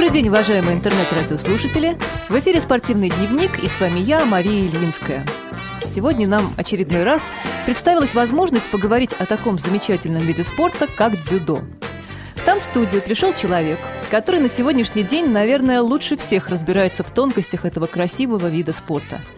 Добрый день, уважаемые интернет-радиослушатели! В эфире «Спортивный дневник» и с вами я, Мария Ильинская. Сегодня нам очередной раз представилась возможность поговорить о таком замечательном виде спорта, как дзюдо. Там в студию пришел человек, который на сегодняшний день, наверное, лучше всех разбирается в тонкостях этого красивого вида спорта –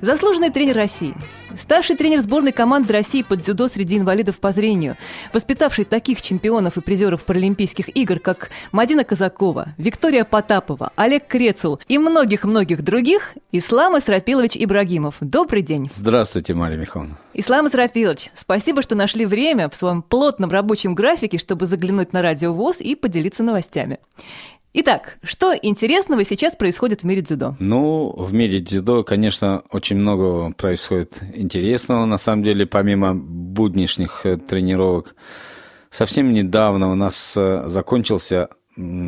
Заслуженный тренер России, старший тренер сборной команды России под дзюдо среди инвалидов по зрению, воспитавший таких чемпионов и призеров Паралимпийских игр, как Мадина Казакова, Виктория Потапова, Олег Крецул и многих-многих других, Ислам Исрапилович Ибрагимов. Добрый день. Здравствуйте, Мария Михайловна. Ислам Исрапилович, спасибо, что нашли время в своем плотном рабочем графике, чтобы заглянуть на радио ВОЗ и поделиться новостями. Итак, что интересного сейчас происходит в мире дзюдо? Ну, в мире дзюдо, конечно, очень много происходит интересного. На самом деле, помимо будничных э, тренировок, совсем недавно у нас э, закончился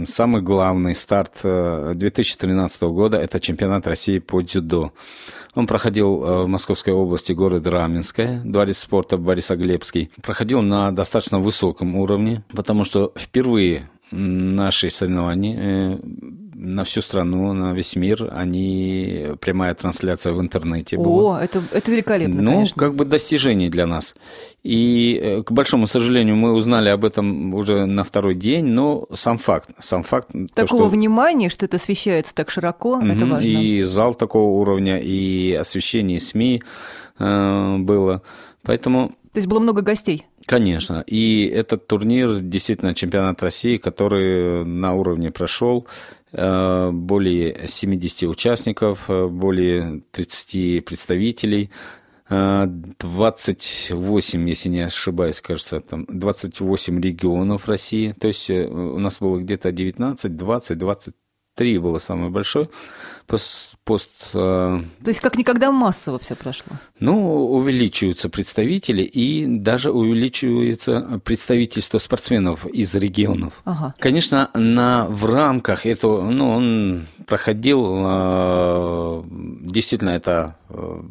самый главный старт 2013 э, года – это чемпионат России по дзюдо. Он проходил в Московской области, город Раменское, дворец спорта Борисоглебский. Проходил на достаточно высоком уровне, потому что впервые наши соревнования э, на всю страну, на весь мир, они прямая трансляция в интернете была. О, это, это великолепно, Ну, конечно. как бы достижение для нас. И, э, к большому сожалению, мы узнали об этом уже на второй день, но сам факт, сам факт... Такого то, что... внимания, что это освещается так широко, угу, это важно. И зал такого уровня, и освещение СМИ э, было. Поэтому... То есть было много гостей? Конечно. И этот турнир действительно чемпионат России, который на уровне прошел. Э, более 70 участников, э, более 30 представителей. 28, э, если не ошибаюсь, кажется, там 28 регионов России. То есть у нас было где-то 19, 20, 20 три было самое большое. Пост, пост, э, То есть как никогда массово все прошло? Ну, увеличиваются представители и даже увеличивается представительство спортсменов из регионов. Ага. Конечно, на, в рамках этого, ну, он проходил, э, действительно, это э,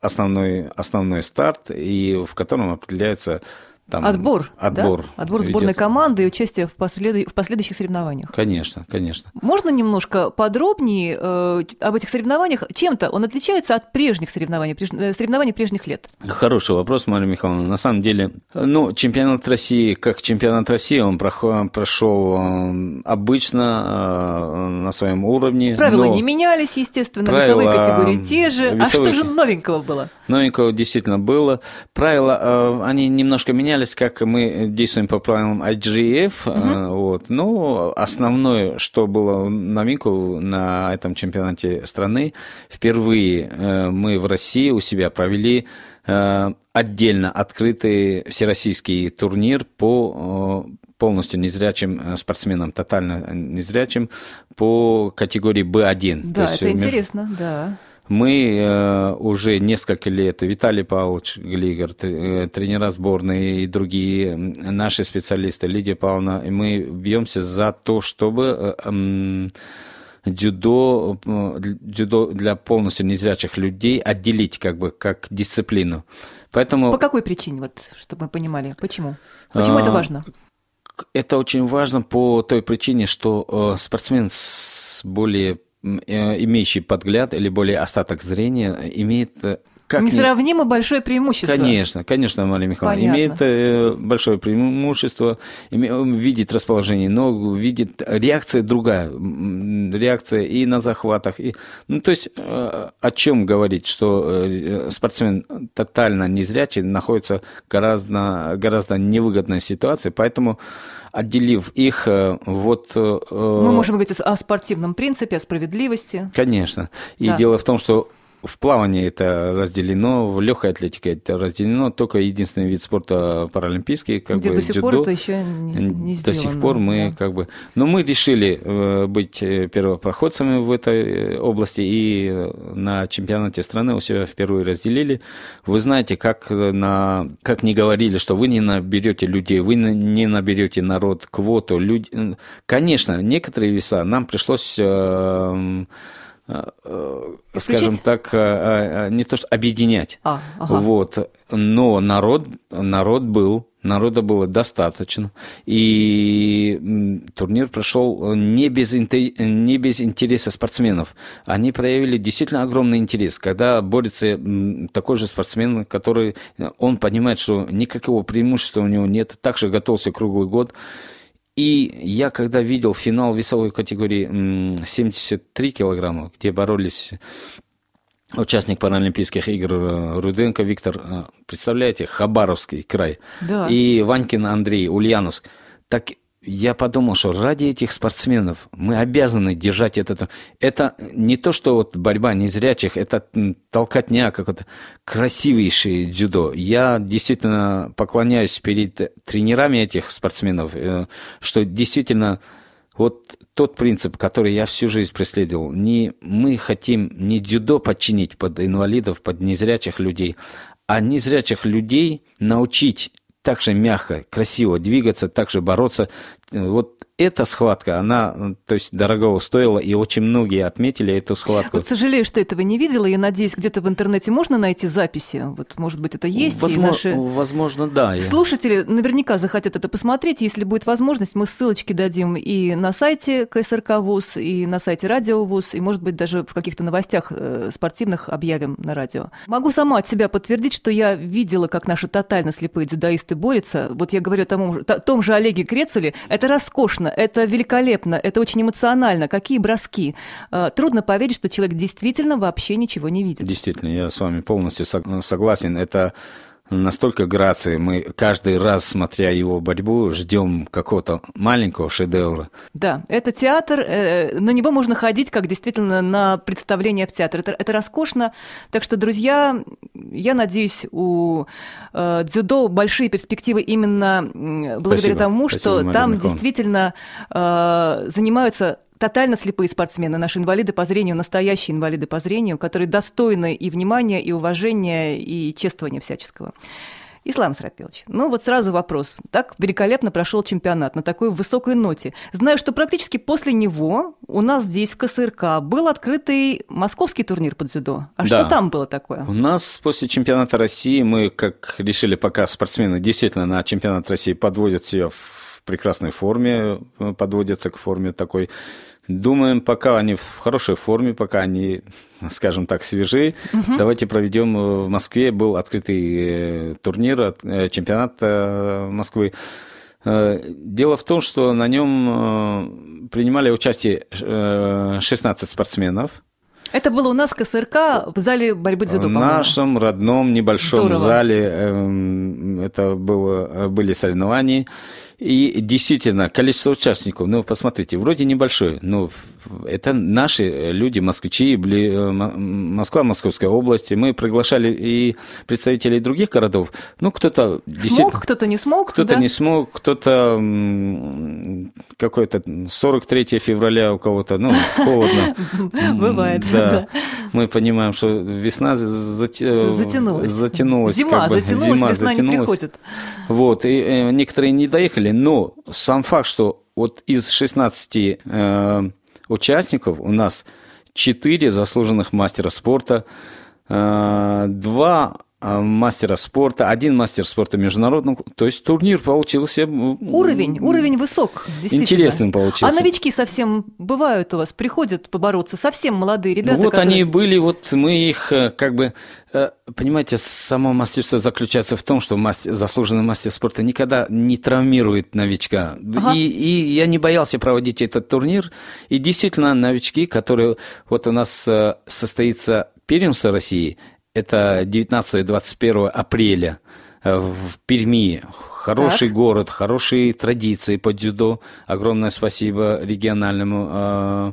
основной, основной старт, и в котором определяются там отбор, отбор, да? отбор сборной идет. команды и участие в, послед... в последующих соревнованиях. Конечно, конечно. Можно немножко подробнее э, об этих соревнованиях? Чем-то он отличается от прежних соревнований, преж... Э, соревнований прежних лет? Хороший вопрос, Мария Михайловна. На самом деле, ну, чемпионат России, как чемпионат России, он прошел э, обычно э, на своем уровне. Правила не менялись, естественно, правила... весовые категории те же. Весовых... А что же новенького было? Новенького действительно было. Правила, они немножко менялись как мы действуем по правилам IGF. Угу. Вот. Ну, основное, что было новинку на этом чемпионате страны, впервые э, мы в России у себя провели э, отдельно открытый всероссийский турнир по полностью незрячим спортсменам, тотально незрячим по категории B1. Да, это есть, интересно, да. Мы э, уже несколько лет, Виталий Павлович Глигер, э, тренера сборной и другие наши специалисты, Лидия Павловна, мы бьемся за то, чтобы э, дзюдо, дзюдо для полностью незрячих людей отделить как бы как дисциплину. Поэтому... По какой причине, вот, чтобы мы понимали, почему? Почему а, это важно? Это очень важно по той причине, что спортсмен с более Э, имеющий подгляд или более остаток зрения имеет э, как Несравнимо не... большое преимущество. Конечно, конечно, Мария Михайловна. Понятно. Имеет э, большое преимущество, видит расположение ног, видит реакция другая, реакция и на захватах. И, ну, то есть, о чем говорить, что спортсмен тотально незрячий находится гораздо, гораздо невыгодной ситуации, поэтому отделив их, э, вот... Э, Мы можем говорить о спортивном принципе, о справедливости. Конечно. И да. дело в том, что в плавании это разделено, в легкой атлетике это разделено, только единственный вид спорта паралимпийский, как Где бы до сих дзюдо. пор это еще не, не сделано. До сих пор мы да. как бы... Но мы решили э, быть э, первопроходцами в этой области и на чемпионате страны у себя впервые разделили. Вы знаете, как, на, как не говорили, что вы не наберете людей, вы не наберете народ, квоту, люди... Конечно, некоторые веса нам пришлось э, скажем так, не то что объединять. А, ага. Вот. Но народ, народ был, народа было достаточно, и турнир прошел не без, не без интереса спортсменов. Они проявили действительно огромный интерес, когда борется такой же спортсмен, который, он понимает, что никакого преимущества у него нет, также готовился круглый год. И я когда видел финал весовой категории 73 килограмма, где боролись участник Паралимпийских игр э, Руденко Виктор, э, представляете, Хабаровский край, да. и Ванькин Андрей, Ульяновск. Так я подумал, что ради этих спортсменов мы обязаны держать это. Это не то, что вот борьба незрячих, это толкотня, как это красивейшее дзюдо. Я действительно поклоняюсь перед тренерами этих спортсменов, э, что действительно вот тот принцип, который я всю жизнь преследовал, не мы хотим не дзюдо подчинить под инвалидов, под незрячих людей, а незрячих людей научить так же мягко, красиво двигаться, так же бороться. Вот эта схватка, она, то есть, дорого стоила, и очень многие отметили эту схватку. Вот сожалею, что этого не видела. Я надеюсь, где-то в интернете можно найти записи. Вот, может быть, это есть. Возможно, наши... возможно да. Слушатели наверняка захотят это посмотреть. Если будет возможность, мы ссылочки дадим и на сайте КСРК ВУЗ, и на сайте Радио ВУЗ, и, может быть, даже в каких-то новостях э, спортивных объявим на радио. Могу сама от себя подтвердить, что я видела, как наши тотально слепые дзюдоисты борются. Вот я говорю о том, о том же Олеге Крецеле. Это роскошно это великолепно, это очень эмоционально. Какие броски. Э, трудно поверить, что человек действительно вообще ничего не видит. Действительно, я с вами полностью согласен. Это настолько грации. Мы каждый раз, смотря его борьбу, ждем какого-то маленького шедевра. Да, это театр, э, на него можно ходить как действительно на представление в театр. Это, это роскошно. Так что, друзья, я надеюсь, у э, дзюдо большие перспективы именно благодаря спасибо, тому, спасибо, что Мария там Михайловна. действительно э, занимаются тотально слепые спортсмены, наши инвалиды по зрению, настоящие инвалиды по зрению, которые достойны и внимания, и уважения, и чествования всяческого. Ислам Срапилович, ну вот сразу вопрос. Так великолепно прошел чемпионат на такой высокой ноте. Знаю, что практически после него у нас здесь в КСРК был открытый московский турнир по дзюдо. А да. что там было такое? У нас после чемпионата России мы, как решили, пока спортсмены действительно на чемпионат России подводят себя в прекрасной форме, подводятся к форме такой Думаем, пока они в хорошей форме, пока они, скажем так, свежи, угу. давайте проведем э, в Москве. Был открытый э, турнир, э, чемпионат Москвы. Дело в том, что на нем принимали участие 16 спортсменов. Это было у нас КСРК в зале борьбы дзюдо, В нашем родном небольшом Здорово. зале эм, это было, были соревнования. И действительно, количество участников, ну, посмотрите, вроде небольшое, но это наши люди, москвичи, э, Москва, Московская область. Мы приглашали и представителей других городов. Ну, кто-то. Смог, кто-то не смог, Кто-то да? не смог, кто-то какой-то 43 февраля у кого-то, ну, холодно. Бывает, да. Мы понимаем, что весна затянулась. затянулась зима затянулась, весна не приходит. Вот, и э, некоторые не доехали, но сам факт, что вот из 16 э, участников у нас 4 заслуженных мастера спорта, э, 2 а, мастера спорта, один мастер спорта международного. То есть турнир получился... Уровень, уровень высок, действительно. Интересным получился. А новички совсем бывают у вас, приходят побороться, совсем молодые ребята, ну, вот которые... они были, вот мы их э, как бы... Э, понимаете, само мастерство заключается в том, что мастер, заслуженный мастер спорта никогда не травмирует новичка. Ага. И, и я не боялся проводить этот турнир. И действительно, новички, которые... Вот у нас э, состоится первенство России, это 19-21 апреля э, в Перми. Хороший так. город, хорошие традиции по дзюдо. Огромное спасибо региональному э,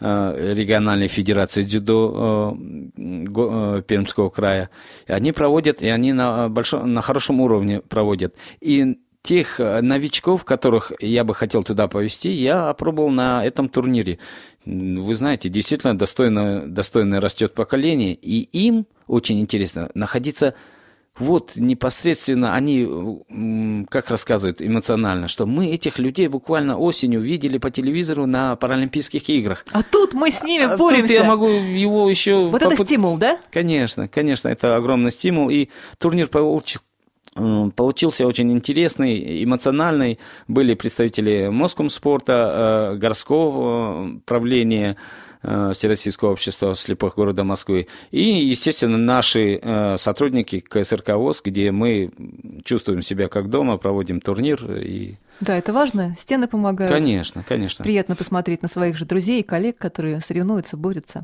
э, региональной федерации дзюдо Пермского края. Они проводят, и они на, большом, на хорошем уровне проводят. И тех новичков, которых я бы хотел туда повести, я опробовал на этом турнире. Вы знаете, действительно достойно, достойно растет поколение, и им очень интересно находиться вот непосредственно они, как рассказывают эмоционально, что мы этих людей буквально осенью видели по телевизору на Паралимпийских играх. А тут мы с ними а боремся. Тут я могу его еще... Вот попыт... это стимул, да? Конечно, конечно, это огромный стимул. И турнир получил получился очень интересный, эмоциональный. Были представители Москомспорта, городского правления, Всероссийского общества слепых города Москвы. И, естественно, наши сотрудники КСРК ВОЗ, где мы чувствуем себя как дома, проводим турнир и да, это важно. Стены помогают. Конечно, конечно. Приятно посмотреть на своих же друзей и коллег, которые соревнуются, борются.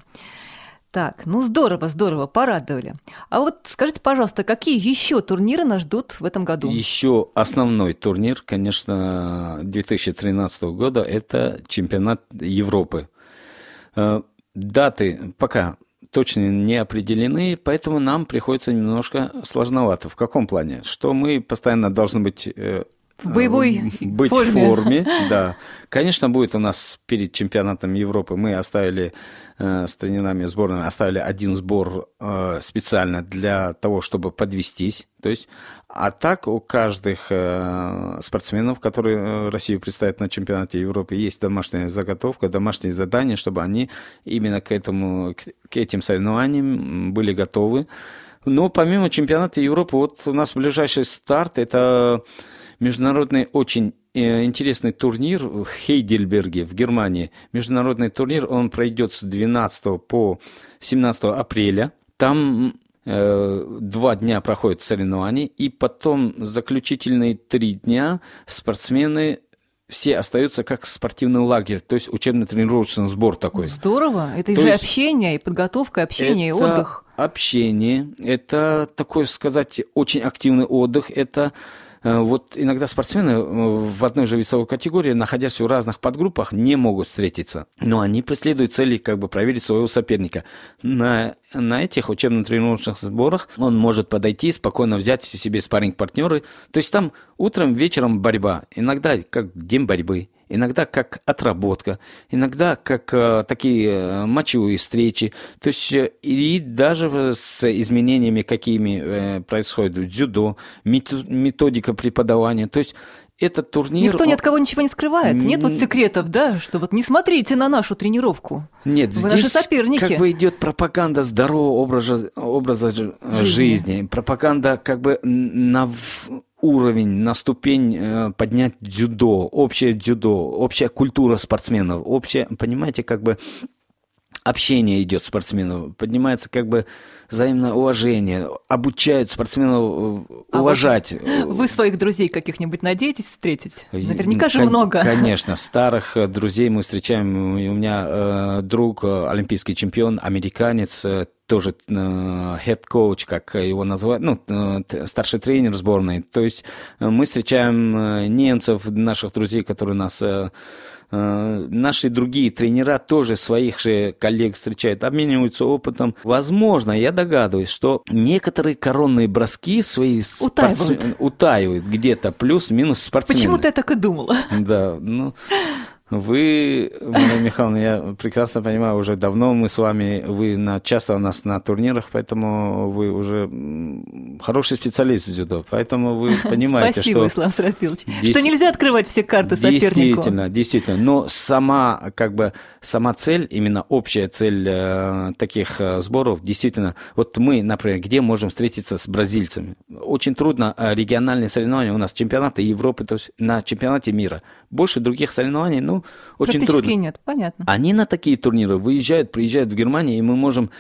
Так, ну здорово, здорово, порадовали. А вот скажите, пожалуйста, какие еще турниры нас ждут в этом году? Еще основной турнир, конечно, 2013 года – это чемпионат Европы. Э, даты пока точно не определены, поэтому нам приходится немножко сложновато. В каком плане? Что мы постоянно должны быть э, в боевой быть форме. в форме, да. Конечно, будет у нас перед чемпионатом Европы. Мы оставили э, с тренерами сборной оставили один сбор э, специально для того, чтобы подвестись. То есть, а так у каждых э, спортсменов, которые э, Россию представят на чемпионате Европы, есть домашняя заготовка, домашние задания, чтобы они именно к этому, к, к этим соревнованиям были готовы. Но помимо чемпионата Европы, вот у нас ближайший старт это международный очень э, интересный турнир в Хейдельберге в Германии. Международный турнир, он пройдет с 12 по 17 апреля. Там э, два дня проходят соревнования, и потом заключительные три дня спортсмены все остаются как спортивный лагерь, то есть учебно-тренировочный сбор такой. Здорово. Это то же общение, и подготовка, общение, и отдых. Общение, это такой сказать очень активный отдых, это вот иногда спортсмены э, в одной же весовой категории, находясь в разных подгруппах, не могут встретиться. Но они преследуют цели как бы проверить своего соперника. На, на этих учебно-тренировочных сборах он может подойти, спокойно взять себе спарринг-партнеры. То есть там утром, вечером борьба. Иногда как день борьбы иногда как отработка, иногда как э, такие э, мочевые встречи, то есть э, и даже с изменениями, какими э, происходят в дзюдо, методика преподавания, то есть этот турнир... Никто ни от кого ничего не скрывает. Нет вот секретов, да, что вот не смотрите на нашу тренировку. Нет, Вы здесь соперники. как бы идет пропаганда здорового образа, образа жизни. жизни. Пропаганда как бы на уровень, на ступень э, поднять дзюдо, общее дзюдо, общая культура спортсменов, общее, понимаете, как бы общение идет спортсменов, поднимается как бы взаимное уважение, обучают спортсменов э, а уважать. Вот вы своих друзей каких-нибудь надеетесь встретить? Наверняка же Кон- много. Конечно, старых э, друзей мы встречаем. У меня э, друг, олимпийский чемпион, американец, тоже head coach, как его называют, ну, старший тренер сборной. То есть мы встречаем немцев, наших друзей, которые нас Э, наши другие тренера тоже своих же коллег встречают, обмениваются опытом. Возможно, я догадываюсь, что некоторые коронные броски свои утаивают, спортс... утаивают где-то плюс-минус спортсмены. Почему-то я так и думала. Да, ну... Вы, Мария Михайловна, я прекрасно понимаю, уже давно мы с вами, вы на, часто у нас на турнирах, поэтому вы уже хороший специалист в дзюдо, поэтому вы понимаете, Спасибо, что... Ислам Срапилович, дес... что нельзя открывать все карты сопернику. Действительно, действительно, но сама, как бы, сама цель, именно общая цель э, таких э, сборов, действительно, вот мы, например, где можем встретиться с бразильцами? Очень трудно, э, региональные соревнования, у нас чемпионаты Европы, то есть на чемпионате мира. Больше других соревнований, ну, очень трудно. нет, понятно. Они на такие турниры выезжают, приезжают в Германию, и мы можем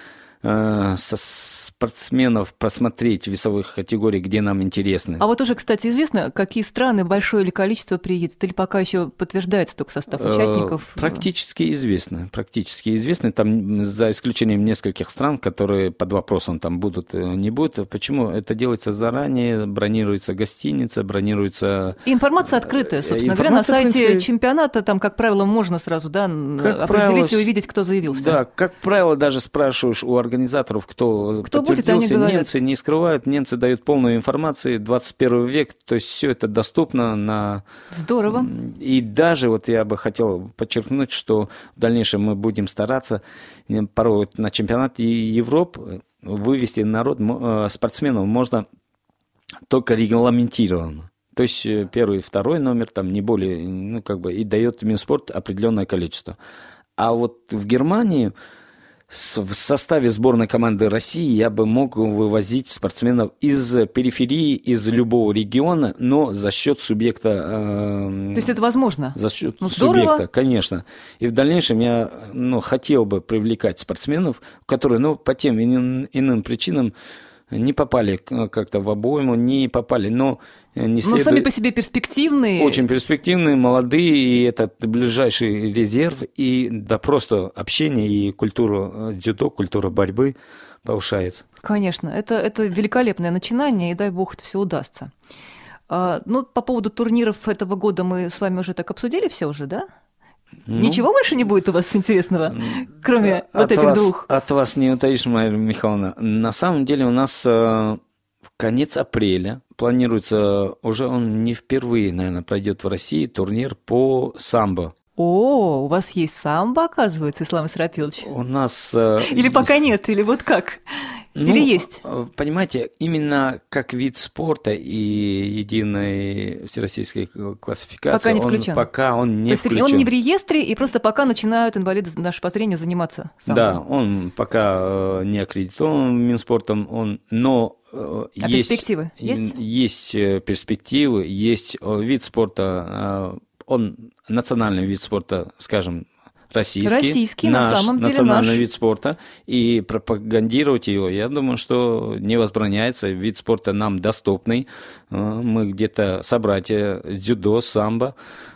Э, со спортсменов просмотреть весовых категорий, где нам интересны. А вот уже, кстати, известно, какие страны большое или количество приедет? Или пока еще подтверждается только состав э, участников? Практически известно. Практически известно. Там за исключением нескольких стран, которые под вопросом там будут, э, не будут. Почему? Это делается заранее, бронируется гостиница, бронируется... И информация открытая, собственно информация, говоря, на сайте принципе... чемпионата там, как правило, можно сразу да, как определить правило, и увидеть, кто заявился. Да, как правило, даже спрашиваешь у организации, организаторов, кто, кто будет, они говорят. немцы не скрывают, немцы дают полную информацию, 21 век, то есть все это доступно на... Здорово. И даже вот я бы хотел подчеркнуть, что в дальнейшем мы будем стараться э, порой на чемпионате Европы вывести народ, э, спортсменов можно только регламентированно. То есть э, первый и второй номер, там не более, ну, как бы, и дает Минспорт определенное количество. А вот в Германии в составе сборной команды России я бы мог вывозить спортсменов из периферии, из любого региона, но за счет субъекта. Э, То есть это возможно? За счет ну, субъекта, конечно. И в дальнейшем я ну, хотел бы привлекать спортсменов, которые ну, по тем иным, иным причинам не попали как-то в обойму, не попали, но не следует... Но сами по себе перспективные. Очень перспективные, молодые, и это ближайший резерв, и да просто общение и культура э, дзюдо, культура борьбы повышается. Конечно, это, это великолепное начинание, и дай бог это все удастся. А, ну, по поводу турниров этого года мы с вами уже так обсудили все уже, да? Ну, Ничего больше не будет у вас интересного, кроме от вот этих вас, двух? От вас не утаишь, Мария Михайловна. На самом деле у нас э, конец апреля планируется, уже он не впервые, наверное, пройдет в России турнир по самбо. О, у вас есть самбо, оказывается, Ислам Исрапилович? У нас... Э, или пока нет, или вот как? Ну, или есть? Э, понимаете, именно как вид спорта и единой всероссийской классификации, пока не включен. Он, пока он не То есть включен. он не в реестре, и просто пока начинают инвалиды наши по зрению заниматься самбо. Да, он пока э, не аккредитован Минспортом, он, но а есть, перспективы есть? Есть перспективы, есть вид спорта он национальный вид спорта, скажем, российский, российский наш на самом деле национальный наш. вид спорта, и пропагандировать его, я думаю, что не возбраняется. Вид спорта нам доступный. Э, мы где-то собратья дзюдо, самбо.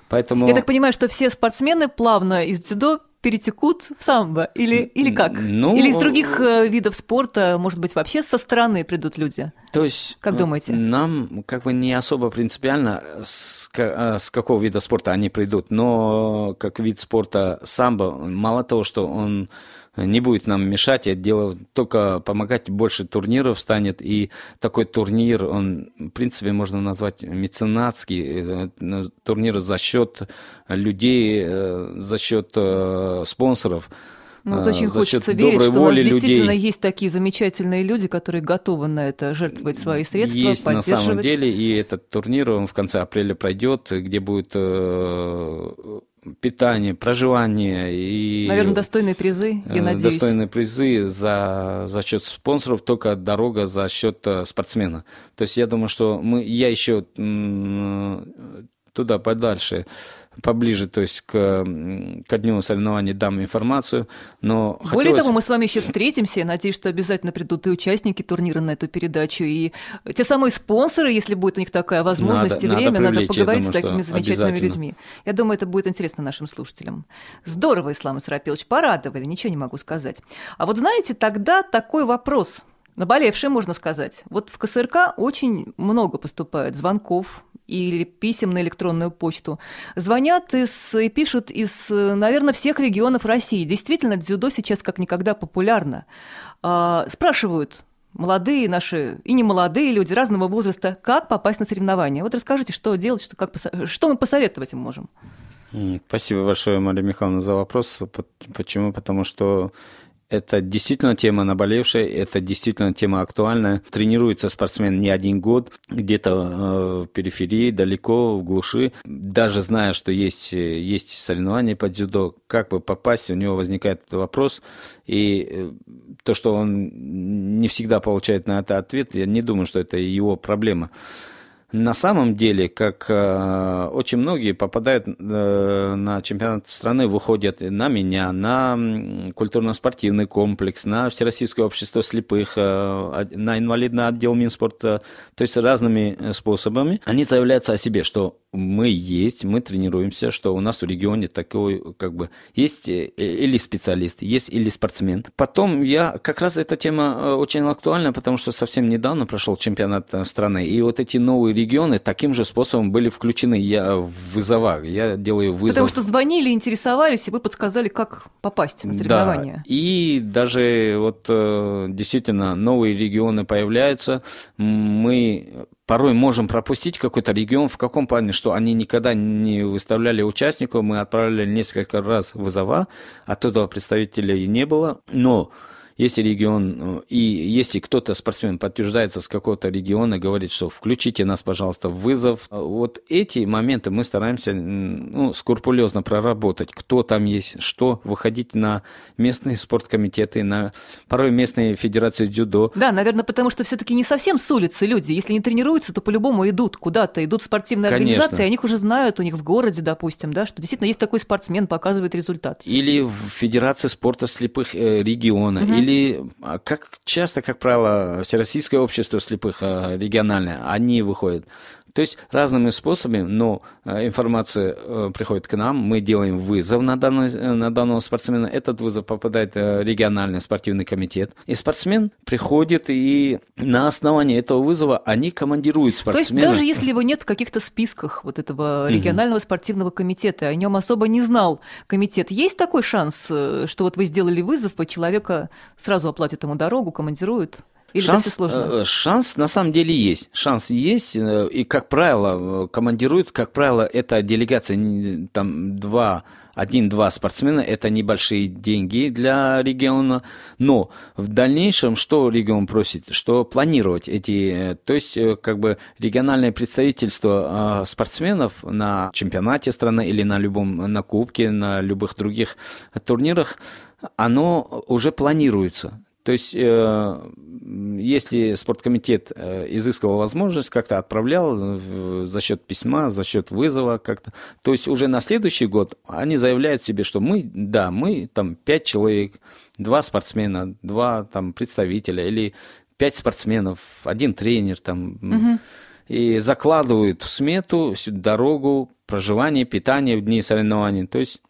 Поэтому... Я так понимаю, что все спортсмены плавно из дзюдо перетекут в самбо? Или, или как? Ну, или из других э, видов спорта, может быть, вообще со стороны придут люди? То есть, как думаете? Нам как бы не особо принципиально, с, э, с какого вида спорта они придут, но как вид спорта самбо, мало того, что он не будет нам мешать, это дело только помогать, больше турниров станет, и такой турнир, он, в принципе, можно назвать меценатский, э, ну, турнир за счет людей, э, за счет э, спонсоров. Ну, вот очень хочется верить, что у нас действительно людей. есть такие замечательные люди, которые готовы на это жертвовать свои средства, Есть на самом деле, и этот турнир, он в конце апреля пройдет, где будет питание, проживание и... Наверное, достойные призы, я э, надеюсь. Достойные призы за, за счет спонсоров, только дорога за счет э, спортсмена. То есть я думаю, что мы, я еще туда подальше поближе, то есть к, к дню соревнований дам информацию. Но Более хотелось... того, мы с вами еще встретимся. Я надеюсь, что обязательно придут и участники турнира на эту передачу, и те самые спонсоры, если будет у них такая возможность надо, и время, надо, надо поговорить думаю, с такими замечательными людьми. Я думаю, это будет интересно нашим слушателям. Здорово, Ислам Исрапилович, порадовали, ничего не могу сказать. А вот знаете, тогда такой вопрос – наболевший, можно сказать. Вот в КСРК очень много поступает звонков или писем на электронную почту. Звонят из, и пишут из, наверное, всех регионов России. Действительно, дзюдо сейчас как никогда популярно. А, спрашивают, молодые наши и не молодые люди разного возраста, как попасть на соревнования. Вот расскажите, что делать, что, как, что мы посоветовать им можем. Спасибо большое, Мария Михайловна, за вопрос. Почему? Потому что это действительно тема наболевшая, это действительно тема актуальная. Тренируется спортсмен не один год, где-то э, в периферии, далеко, в глуши. Даже зная, что есть, есть соревнования по дзюдо, как бы попасть, у него возникает этот вопрос. И э, то, что он не всегда получает на это ответ, я не думаю, что это его проблема на самом деле, как э, очень многие попадают э, на чемпионат страны, выходят на меня, на культурно-спортивный комплекс, на Всероссийское общество слепых, э, на инвалидный отдел Минспорта, то есть разными э, способами. Они заявляются о себе, что мы есть, мы тренируемся, что у нас в регионе такой, как бы, есть э, или специалист, есть или спортсмен. Потом я, как раз эта тема э, очень актуальна, потому что совсем недавно прошел чемпионат страны, и вот эти новые регионы таким же способом были включены я в вызова. Я делаю вызов. Потому что звонили, интересовались, и вы подсказали, как попасть на соревнования. Да. И даже вот э, действительно новые регионы появляются. Мы порой можем пропустить какой-то регион. В каком плане? Что они никогда не выставляли участников. Мы отправляли несколько раз вызова, оттуда представителей не было. Но если регион, и если кто-то спортсмен подтверждается с какого-то региона, говорит, что включите нас, пожалуйста, в вызов, вот эти моменты мы стараемся ну, скрупулезно проработать, кто там есть, что, выходить на местные спорткомитеты, на порой местные федерации дзюдо. Да, наверное, потому что все-таки не совсем с улицы люди. Если не тренируются, то по-любому идут куда-то, идут в спортивные Конечно. организации, о них уже знают, у них в городе, допустим, да, что действительно есть такой спортсмен, показывает результат. Или в Федерации спорта слепых э, региона, угу. или а, как часто, как правило, Всероссийское общество слепых э, региональное, они выходят. То есть разными способами, но э, информация э, приходит к нам, мы делаем вызов на, данный, э, на данного спортсмена, этот вызов попадает в региональный спортивный комитет, и спортсмен приходит, и на основании этого вызова они командируют спортсмена. То есть даже если его нет в каких-то списках вот этого регионального спортивного комитета, о нем особо не знал комитет, есть такой шанс, что вот вы сделали вызов, и человека сразу оплатят ему дорогу, командируют? Или шанс, это сложно? Э, шанс на самом деле есть. Шанс есть, э, и, как правило, командируют, как правило, это делегация, там, два один-два спортсмена – это небольшие деньги для региона, но в дальнейшем что регион просит? Что планировать эти, э, то есть как бы региональное представительство спортсменов на чемпионате страны или на любом, на кубке, на любых других турнирах, оно уже планируется. То есть, э, если спорткомитет э, изыскивал возможность, как-то отправлял за счет письма, за счет вызова как-то, то есть уже на следующий год они заявляют себе, что мы, да, мы там пять человек, два спортсмена, два там представителя или пять спортсменов, один тренер там, угу. и закладывают в смету дорогу, проживание, питание в дни соревнований. То есть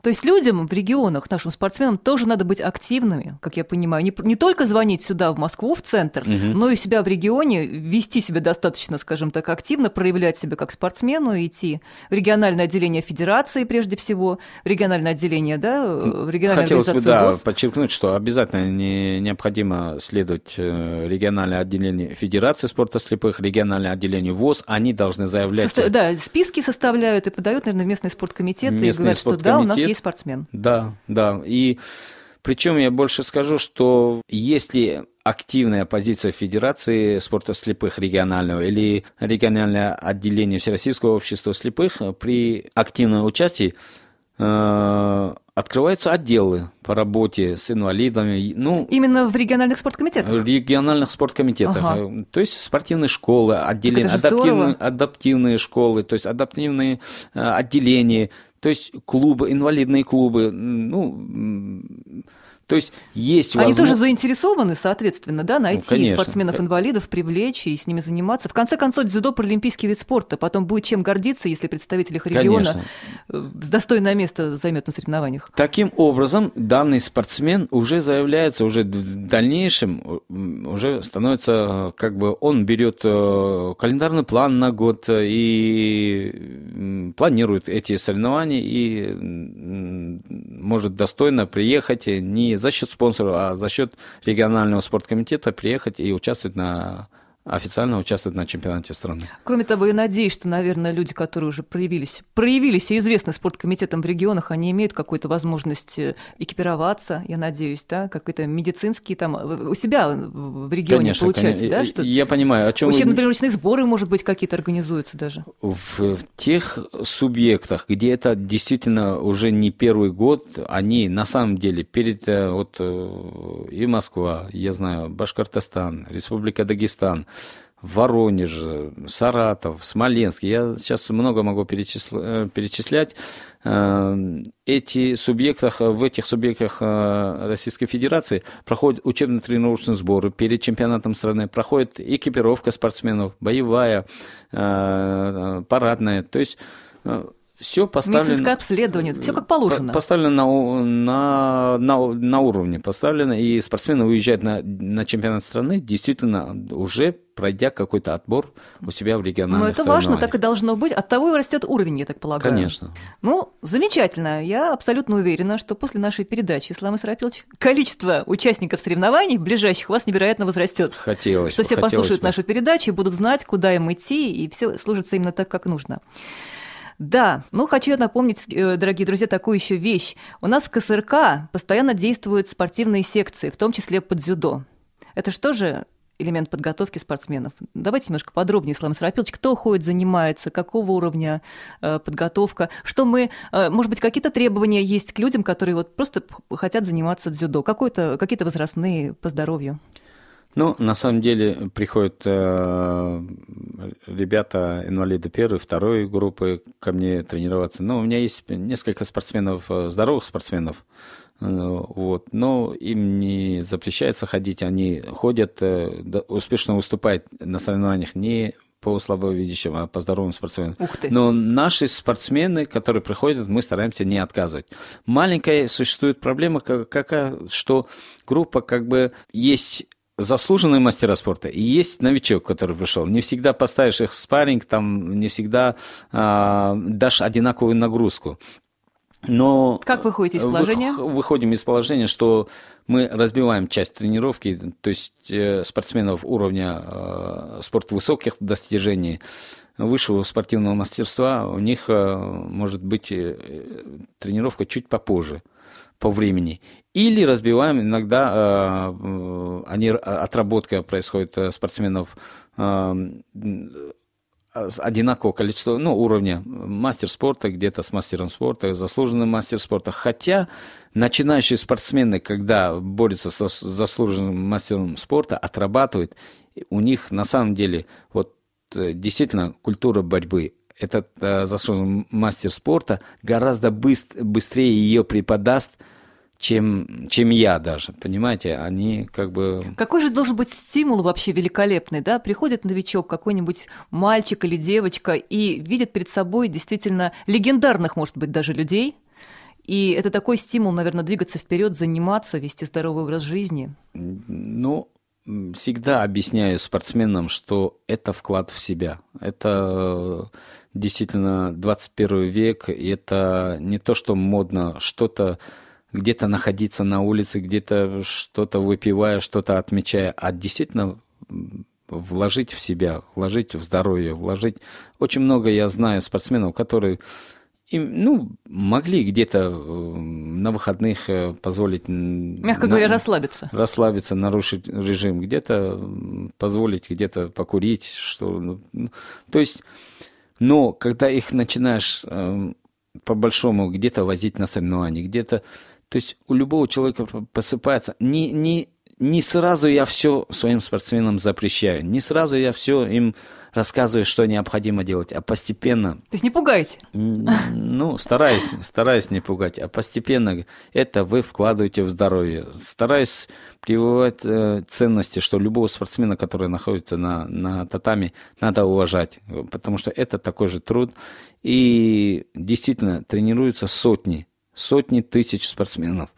то есть людям в регионах, нашим спортсменам, тоже надо быть активными, как я понимаю. Не, не только звонить сюда, в Москву, в центр, угу. но и себя в регионе, вести себя достаточно, скажем так, активно, проявлять себя как спортсмену, идти в региональное отделение федерации, прежде всего, в региональное отделение, да, в региональную Хотелось бы, да, ВОЗ. подчеркнуть, что обязательно не, необходимо следовать э, региональное отделение Федерации спорта слепых, региональное отделение ВОЗ, они должны заявлять... Состо... Да, списки составляют и подают, наверное, в местные спорткомитеты местные и говорят, что да, у нас есть спортсмен. Да, да. И причем я больше скажу, что если активная позиция Федерации спорта слепых регионального или региональное отделение Всероссийского общества слепых при активном участии э, открываются отделы по работе с инвалидами. Ну, Именно в региональных спорткомитетах? В региональных спорткомитетах. Ага. То есть спортивные школы, отделения, адаптивные, адаптивные школы, то есть адаптивные э, отделения. То есть клубы, инвалидные клубы, ну, то есть есть Они возможно... тоже заинтересованы, соответственно, да, найти ну, спортсменов-инвалидов, привлечь и с ними заниматься. В конце концов, дзюдо – паралимпийский вид спорта. Потом будет чем гордиться, если представитель их региона конечно. Э, достойное место займет на соревнованиях. Таким образом, данный спортсмен уже заявляется, уже в дальнейшем уже становится, как бы он берет э, календарный план на год и планирует эти соревнования и может достойно приехать не за счет спонсоров, а за счет регионального спорткомитета приехать и участвовать на официально участвовать на чемпионате страны. Кроме того, я надеюсь, что, наверное, люди, которые уже проявились, проявились и известны спорткомитетом в регионах, они имеют какую-то возможность э, экипироваться, я надеюсь, да, какой-то медицинский там у себя в регионе конечно, получать, конечно. да? Что я понимаю, о чем Учебно-тренировочные сборы, может быть, какие-то организуются даже. В, в тех субъектах, где это действительно уже не первый год, они на самом деле перед э, вот э, и Москва, я знаю, Башкортостан, Республика Дагестан, Воронеж, Саратов, Смоленск. Я сейчас много могу э, перечислять. Э, эти субъектах, в этих субъектах э, Российской Федерации проходят учебно-тренировочные сборы перед чемпионатом страны, проходит экипировка спортсменов, боевая, парадная. То есть все поставлено... Медицинское обследование, все как положено. Поставлено на, на, на, на уровне, поставлено, и спортсмены уезжают на, на чемпионат страны, действительно, уже пройдя какой-то отбор у себя в региональных Ну, это важно, так и должно быть. От того и растет уровень, я так полагаю. Конечно. Ну, замечательно. Я абсолютно уверена, что после нашей передачи, Ислам Исрапилович, количество участников соревнований ближайших вас невероятно возрастет. Хотелось Что бы, все послушают бы. нашу передачу и будут знать, куда им идти, и все служится именно так, как нужно. Да, ну хочу напомнить, э, дорогие друзья, такую еще вещь. У нас в КСРК постоянно действуют спортивные секции, в том числе под дзюдо. Это что же элемент подготовки спортсменов. Давайте немножко подробнее, Слава Сарапилович, кто ходит, занимается, какого уровня э, подготовка, что мы, э, может быть, какие-то требования есть к людям, которые вот просто хотят заниматься дзюдо, какие-то возрастные по здоровью? Ну, на самом деле приходят э, ребята, инвалиды первой, второй группы ко мне тренироваться. Но у меня есть несколько спортсменов, э, здоровых спортсменов, э, вот, но им не запрещается ходить, они ходят, э, успешно выступают на соревнованиях не по слабовидящим, а по здоровым спортсменам. Ух ты. Но наши спортсмены, которые приходят, мы стараемся не отказывать. Маленькая существует проблема, какая, что группа как бы есть заслуженные мастера спорта и есть новичок, который пришел. Не всегда поставишь их в спарринг, там не всегда э, дашь одинаковую нагрузку. Но как вы ходите из положения? Выходим из положения, что мы разбиваем часть тренировки, то есть э, спортсменов уровня э, спорта высоких достижений, высшего спортивного мастерства, у них э, может быть тренировка чуть попозже по времени. Или разбиваем иногда, э, э они, отработка происходит э, спортсменов э, одинакового количества, ну, уровня мастер спорта, где-то с мастером спорта, заслуженный мастер спорта. Хотя начинающие спортсмены, когда борются с заслуженным мастером спорта, отрабатывают, у них на самом деле вот э, действительно культура борьбы этот э, заслуженный мастер спорта гораздо быстр, быстрее ее преподаст, чем, чем я даже, понимаете, они как бы... Какой же должен быть стимул вообще великолепный, да? Приходит новичок, какой-нибудь мальчик или девочка, и видит перед собой действительно легендарных, может быть, даже людей, и это такой стимул, наверное, двигаться вперед, заниматься, вести здоровый образ жизни. Ну, всегда объясняю спортсменам, что это вклад в себя. Это действительно 21 век, и это не то, что модно, что-то где-то находиться на улице, где-то что-то выпивая, что-то отмечая, а действительно вложить в себя, вложить в здоровье, вложить... Очень много я знаю спортсменов, которые им, ну, могли где-то э, на выходных э, позволить... Мягко на, говоря, расслабиться. Расслабиться, нарушить режим, где-то позволить где-то покурить, что... Ну, ну, то есть, но когда их начинаешь э, по-большому где-то возить на соревнования, где-то то есть у любого человека посыпается. Не, не, не сразу я все своим спортсменам запрещаю, не сразу я все им рассказываю, что необходимо делать, а постепенно... То есть не пугайте? Ну, стараюсь, стараюсь не пугать, а постепенно это вы вкладываете в здоровье. Стараюсь прививать э, ценности, что любого спортсмена, который находится на, на татами, надо уважать, потому что это такой же труд. И действительно тренируются сотни сотни тысяч спортсменов,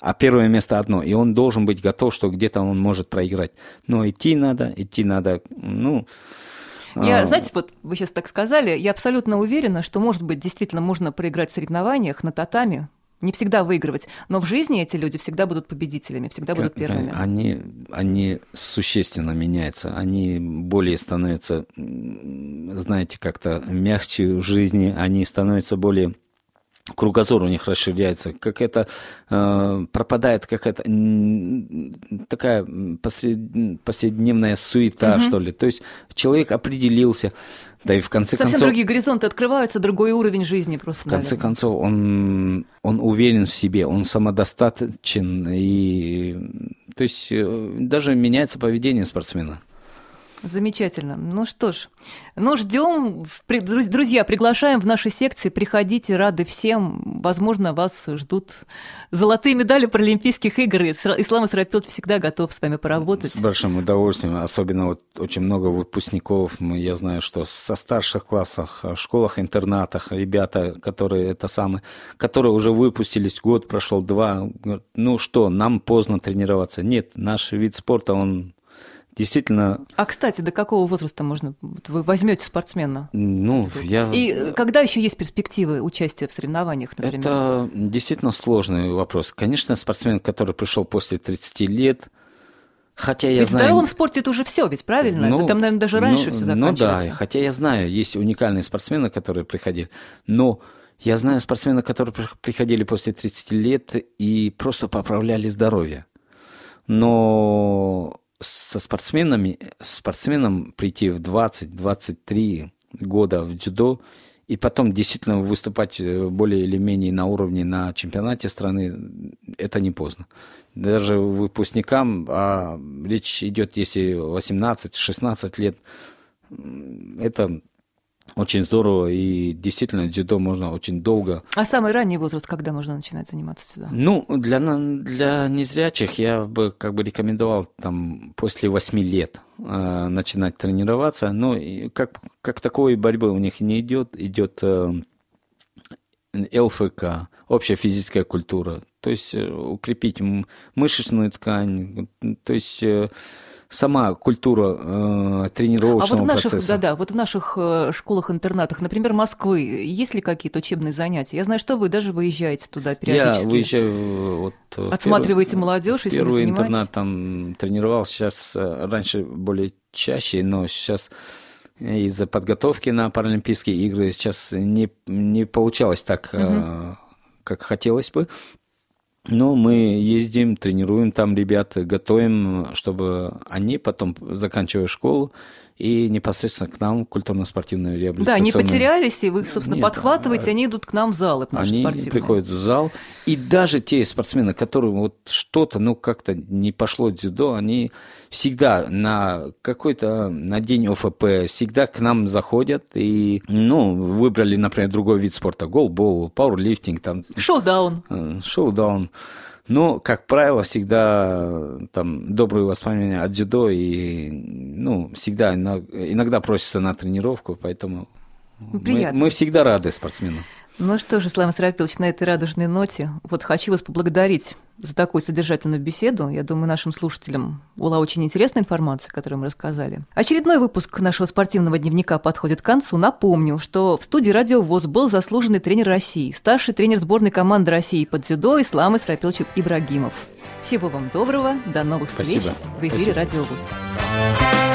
а первое место одно, и он должен быть готов, что где-то он может проиграть. Но идти надо, идти надо, ну... Я, а... знаете, вот вы сейчас так сказали, я абсолютно уверена, что, может быть, действительно можно проиграть в соревнованиях на татами, не всегда выигрывать, но в жизни эти люди всегда будут победителями, всегда будут первыми. Они, они существенно меняются, они более становятся, знаете, как-то мягче в жизни, они становятся более кругозор у них расширяется, как это э, пропадает какая-то такая посред, повседневная суета, угу. что ли. То есть человек определился, да и в конце Совсем концов... другие горизонты открываются, другой уровень жизни просто. В конце наверное. концов, он, он уверен в себе, он самодостаточен, и то есть э, даже меняется поведение спортсмена. Замечательно. Ну что ж, ну ждем, друзья, приглашаем в наши секции, приходите, рады всем. Возможно, вас ждут золотые медали Паралимпийских игр. Ислам Исрапилов всегда готов с вами поработать. С большим удовольствием. Особенно вот очень много выпускников, я знаю, что со старших классах, школах, интернатах, ребята, которые это самые, которые уже выпустились, год прошел, два, ну что, нам поздно тренироваться. Нет, наш вид спорта, он действительно... А, кстати, до какого возраста можно... Вы возьмете спортсмена? Ну, я... И когда еще есть перспективы участия в соревнованиях, например? Это действительно сложный вопрос. Конечно, спортсмен, который пришел после 30 лет, Хотя я ведь знаю... в здоровом спорте это уже все, ведь правильно? Ну, это там, наверное, даже раньше ну, все заканчивается. Ну да, хотя я знаю, есть уникальные спортсмены, которые приходили, но я знаю спортсменов, которые приходили после 30 лет и просто поправляли здоровье. Но со спортсменами, спортсменом прийти в 20-23 года в дзюдо и потом действительно выступать э, более или менее на уровне на чемпионате страны, это не поздно. Даже выпускникам, а речь идет, если 18-16 лет, это очень здорово, и действительно дзюдо можно очень долго. А самый ранний возраст, когда можно начинать заниматься сюда? Ну, для, для незрячих я бы как бы рекомендовал там после 8 лет э, начинать тренироваться, но как, как такой борьбы у них не идет, идет э, ЛФК, общая физическая культура, то есть э, укрепить мышечную ткань, то есть... Э, сама культура э, тренировочного а вот в наших, процесса. Да-да, вот в наших э, школах-интернатах, например, Москвы, есть ли какие-то учебные занятия? Я знаю, что вы даже выезжаете туда периодически. Я выезжаю вот Отсматриваете первый, молодежь и Первый интернат там тренировал, сейчас э, раньше более чаще, но сейчас из-за подготовки на Паралимпийские игры сейчас не, не получалось так, угу. как хотелось бы. Но мы ездим, тренируем там ребят, готовим, чтобы они потом, заканчивая школу, и непосредственно к нам культурно-спортивную реабилитацию. Да, не потерялись, и вы их, собственно, Нет, подхватываете, а... они идут к нам в залы Они спортивные. приходят в зал, и даже те спортсмены, которые вот что-то, ну, как-то не пошло дзюдо, они всегда на какой-то, на день ОФП, всегда к нам заходят и, ну, выбрали, например, другой вид спорта, голбол, пауэрлифтинг, там... Шоу-даун. Э, шоу-даун. Но, как правило, всегда там добрые воспоминания от дзюдо, и, ну, всегда иногда просятся на тренировку, поэтому мы, мы всегда рады спортсменам. Ну что же, Слава Сарапилович, на этой радужной ноте вот хочу вас поблагодарить за такую содержательную беседу. Я думаю, нашим слушателям была очень интересная информация, которую мы рассказали. Очередной выпуск нашего спортивного дневника подходит к концу. Напомню, что в студии «Радио ВОЗ» был заслуженный тренер России, старший тренер сборной команды России по дзюдо Ислам Исрапилович Ибрагимов. Всего вам доброго, до новых встреч Спасибо. в эфире Спасибо. «Радио ВОЗ».